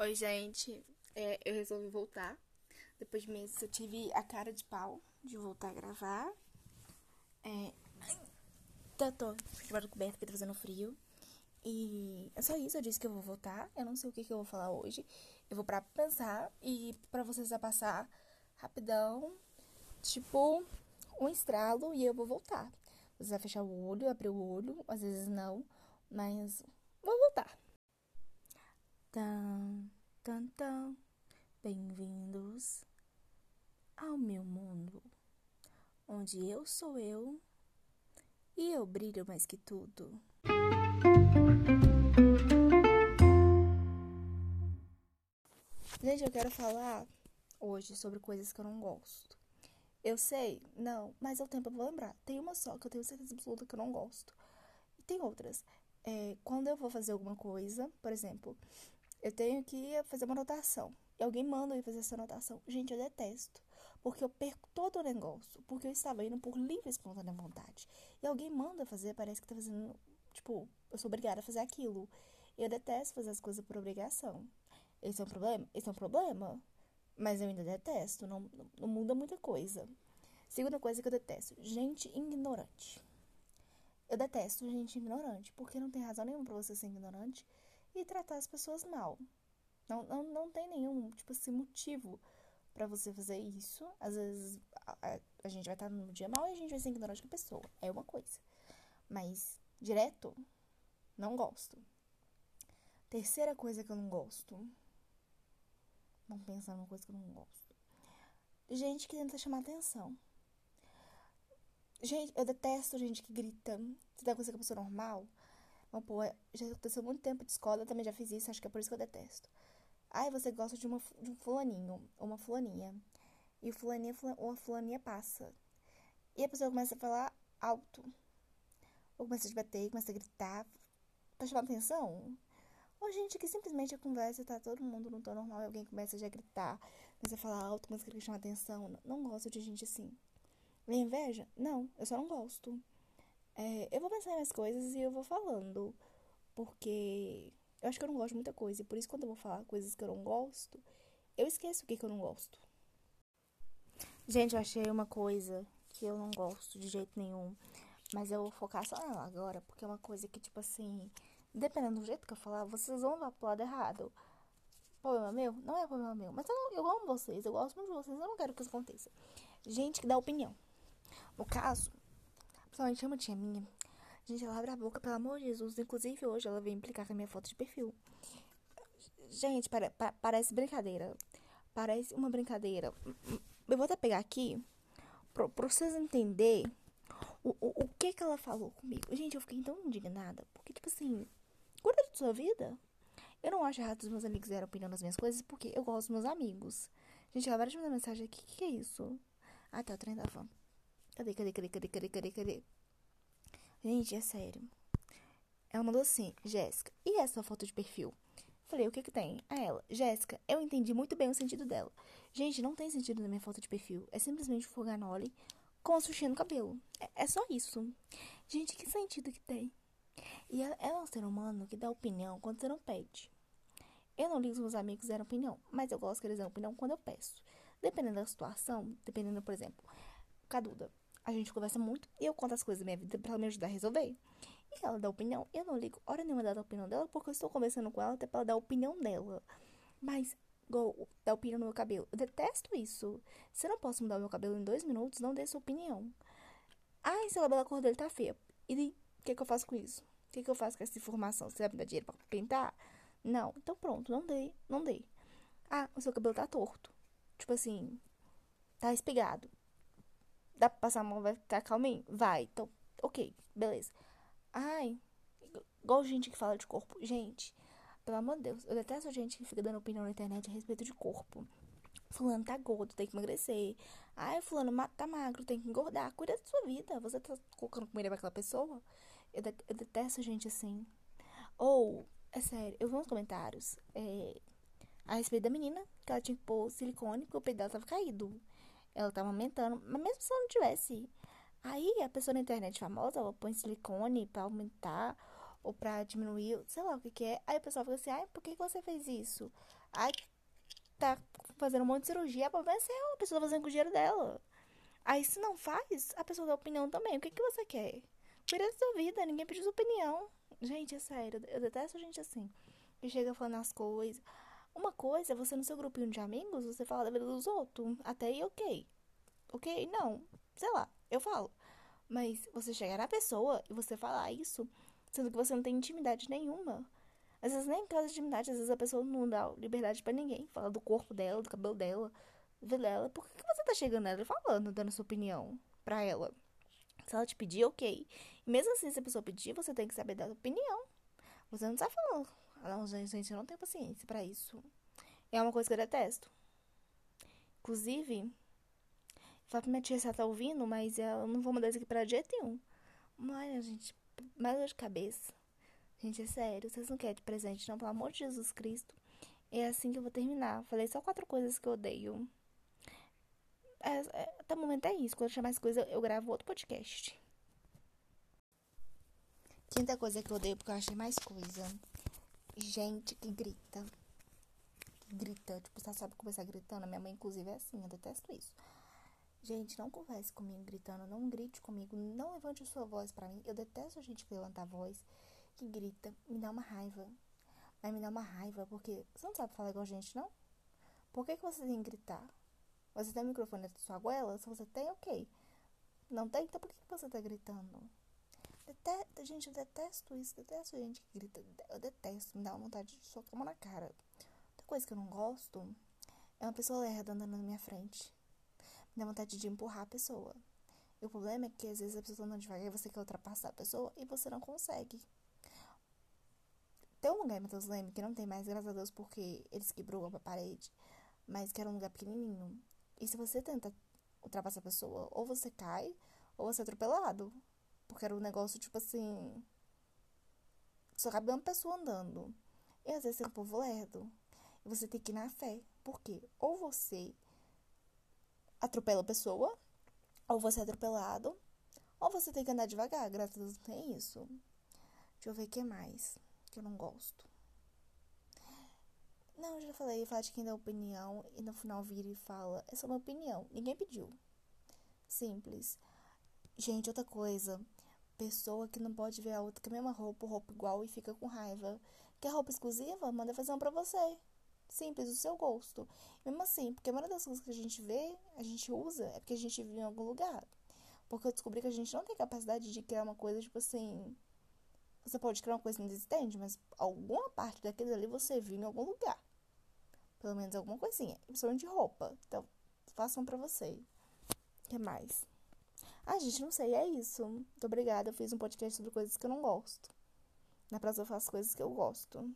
Oi, gente. É, eu resolvi voltar. Depois de meses eu tive a cara de pau de voltar a gravar. É... Tô, tô debaixo coberta porque tá fazendo frio. E é só isso, eu disse que eu vou voltar. Eu não sei o que, que eu vou falar hoje. Eu vou pra pensar e pra vocês a passar rapidão, tipo um estralo e eu vou voltar. Você vai fechar o olho, abrir o olho, às vezes não, mas vou voltar. Tan, tan, tan. Bem-vindos ao meu mundo, onde eu sou eu e eu brilho mais que tudo. Gente, eu quero falar hoje sobre coisas que eu não gosto. Eu sei, não, mas ao tempo eu vou lembrar. Tem uma só que eu tenho certeza absoluta que eu não gosto. E tem outras. É, quando eu vou fazer alguma coisa, por exemplo, eu tenho que fazer uma anotação. E alguém manda eu fazer essa anotação. Gente, eu detesto. Porque eu perco todo o negócio. Porque eu estava indo por livre e espontânea vontade. E alguém manda fazer, parece que tá fazendo. Tipo, eu sou obrigada a fazer aquilo. Eu detesto fazer as coisas por obrigação. Esse é um problema? Esse é um problema. Mas eu ainda detesto. Não, não muda muita coisa. Segunda coisa que eu detesto: gente ignorante. Eu detesto gente ignorante. Porque não tem razão nenhuma pra você ser ignorante e tratar as pessoas mal. Não, não, não tem nenhum, tipo assim, motivo para você fazer isso. Às vezes a, a, a, gente vai estar no dia mal e a gente vai ser ignorante com a pessoa. É uma coisa. Mas, direto, não gosto. Terceira coisa que eu não gosto. Vamos pensar numa coisa que eu não gosto. Gente que tenta chamar atenção. Gente, eu detesto gente que grita. Se dá coisa com a pessoa normal, Vamos pô, já aconteceu muito tempo de escola, eu também já fiz isso, acho que é por isso que eu detesto. Ai, você gosta de, uma, de um fulaninho, ou uma fulaninha. E o fulaninha, uma fulaninha passa. E a pessoa começa a falar alto. Ou começa a debater, começa a gritar, pra chamar atenção. Ou gente que simplesmente a conversa tá todo mundo no tom normal e alguém começa a gritar, começa a falar alto, começa a chamar atenção. Não, não gosto de gente assim. Vem inveja? Não, eu só não gosto. É, eu vou pensar nas coisas e eu vou falando. Porque eu acho que eu não gosto de muita coisa. E por isso, quando eu vou falar coisas que eu não gosto, eu esqueço o que, que eu não gosto. Gente, eu achei uma coisa que eu não gosto de jeito nenhum. Mas eu vou focar só nela agora. Porque é uma coisa que, tipo assim, dependendo do jeito que eu falar, vocês vão levar pro lado errado. Problema meu? Não é problema meu. Mas eu, eu amo vocês, eu gosto muito de vocês, eu não quero que isso aconteça. Gente que dá opinião. No caso, Principalmente uma tia minha. Gente, ela abre a boca, pelo amor de Jesus. Inclusive, hoje ela veio implicar com a minha foto de perfil. Gente, para, pa, parece brincadeira. Parece uma brincadeira. Eu vou até pegar aqui pra, pra vocês entenderem o, o, o que que ela falou comigo. Gente, eu fiquei tão indignada. Porque, tipo assim, cuida de sua vida. Eu não acho errado os meus amigos deram opinião nas minhas coisas, porque eu gosto dos meus amigos. Gente, ela vai de mandar mensagem aqui. O que, que é isso? Ah, tá, o trem da fã. Cadê, cadê, cadê, cadê, cadê, cadê, cadê? Gente, é sério. Ela mandou assim, Jéssica, e essa foto de perfil? Falei, o que que tem? A ela, Jéssica, eu entendi muito bem o sentido dela. Gente, não tem sentido na minha foto de perfil. É simplesmente foganole com a no cabelo. É, é, só isso. Gente, que sentido que tem? E ela, ela é um ser humano que dá opinião quando você não pede. Eu não ligo os meus amigos deram opinião, mas eu gosto que eles dêem opinião quando eu peço. Dependendo da situação, dependendo, por exemplo, Caduda, a gente conversa muito e eu conto as coisas da minha vida pra ela me ajudar a resolver. E ela dá opinião. Eu não ligo hora nenhuma da opinião dela, porque eu estou conversando com ela até pra ela dar a opinião dela. Mas, igual, dar opinião no meu cabelo. Eu detesto isso. Se eu não posso mudar o meu cabelo em dois minutos, não dê sua opinião. Ai, se a cor dele tá feia. E o que, que eu faço com isso? O que, que eu faço com essa informação? Você vai me dar dinheiro pra pintar? Não. Então pronto, não dei, não dei. Ah, o seu cabelo tá torto. Tipo assim, tá espigado. Dá pra passar a mão, vai ficar calminho? Vai. Então, ok, beleza. Ai, igual gente que fala de corpo. Gente, pelo amor de Deus, eu detesto gente que fica dando opinião na internet a respeito de corpo. Fulano tá gordo, tem que emagrecer. Ai, fulano tá magro, tem que engordar. Cuida da sua vida. Você tá colocando comida pra aquela pessoa? Eu, de eu detesto gente assim. Ou, é sério, eu vi uns comentários é, a respeito da menina que ela tinha que pôr silicone porque o peito dela tava caído. Ela tava aumentando, mas mesmo se ela não tivesse. Aí a pessoa na internet famosa, ela põe silicone pra aumentar. ou pra diminuir, sei lá o que que é. Aí o pessoal fica assim, ai, por que, que você fez isso? Ai, tá fazendo um monte de cirurgia, a problema é seu, a pessoa tá fazendo com o dinheiro dela. Aí se não faz, a pessoa dá opinião também. O que, que você quer? Cuida da sua vida, ninguém pediu sua opinião. Gente, é sério, eu detesto gente assim. Que chega falando as coisas. Uma coisa é você no seu grupinho de amigos, você fala da vida dos outros. Até aí, ok. Ok? Não. Sei lá, eu falo. Mas você chegar na pessoa e você falar isso, sendo que você não tem intimidade nenhuma. Às vezes nem em casa de intimidade, às vezes a pessoa não dá liberdade para ninguém. Fala do corpo dela, do cabelo dela, do dela. Por que, que você tá chegando nela e falando, dando sua opinião pra ela? Se ela te pedir, ok. E mesmo assim, se a pessoa pedir, você tem que saber dar opinião. Você não tá falando. Não, gente, eu não tenho paciência para isso. É uma coisa que eu detesto. Inclusive, fala pra minha tia se ela tá ouvindo, mas eu não vou mandar isso aqui pra jeito nenhum. Mas, gente, mais dor de cabeça. Gente, é sério, vocês não querem de presente, não, pelo amor de Jesus Cristo. É assim que eu vou terminar. Falei só quatro coisas que eu odeio. É, é, até o momento é isso. Quando eu chamar mais coisa, eu gravo outro podcast. Quinta coisa que eu odeio porque eu achei mais coisa. Gente que grita. Que grita. Tipo, você sabe começar gritando. Minha mãe, inclusive, é assim. Eu detesto isso. Gente, não converse comigo gritando. Não grite comigo. Não levante sua voz pra mim. Eu detesto a gente que levanta a voz. Que grita. Me dá uma raiva. Mas me dá uma raiva porque você não sabe falar igual a gente, não? Por que, que você tem que gritar? Você tem o microfone da sua goela? Se você tem, ok. Não tem? Então por que, que você tá gritando? Detesto, gente, eu detesto isso. Detesto gente que grita. Eu detesto. Me dá uma vontade de socar uma na cara. Outra coisa que eu não gosto é uma pessoa lerda andando na minha frente. Me dá vontade de empurrar a pessoa. E o problema é que às vezes a pessoa anda devagar e você quer ultrapassar a pessoa e você não consegue. Tem um lugar em Matheus Leme que não tem mais, graças a Deus, porque eles quebrou a parede. Mas que era um lugar pequenininho. E se você tenta ultrapassar a pessoa, ou você cai, ou você é atropelado. Porque era um negócio, tipo assim. Só cabia uma pessoa andando. E às vezes tem um povo lerdo. E você tem que ir na fé. Por quê? Ou você atropela a pessoa, ou você é atropelado, ou você tem que andar devagar. Graças a Deus tem isso. Deixa eu ver o que mais que eu não gosto. Não, eu já falei, falar de quem dá opinião e no final vira e fala, essa é uma opinião, ninguém pediu. Simples. Gente, outra coisa, pessoa que não pode ver a outra com a mesma roupa, roupa igual e fica com raiva. Quer roupa exclusiva? Manda fazer uma pra você. Simples, do seu gosto. Mesmo assim, porque a maioria das coisas que a gente vê, a gente usa, é porque a gente vive em algum lugar. Porque eu descobri que a gente não tem capacidade de criar uma coisa, tipo assim. Você pode criar uma coisa inexistente, mas alguma parte daquilo ali você viu em algum lugar. Pelo menos alguma coisinha. Principalmente de roupa. Então, façam pra você. O que mais? Ah, gente, não sei, é isso. Muito obrigada. Eu fiz um podcast sobre coisas que eu não gosto. Na próxima eu faço coisas que eu gosto.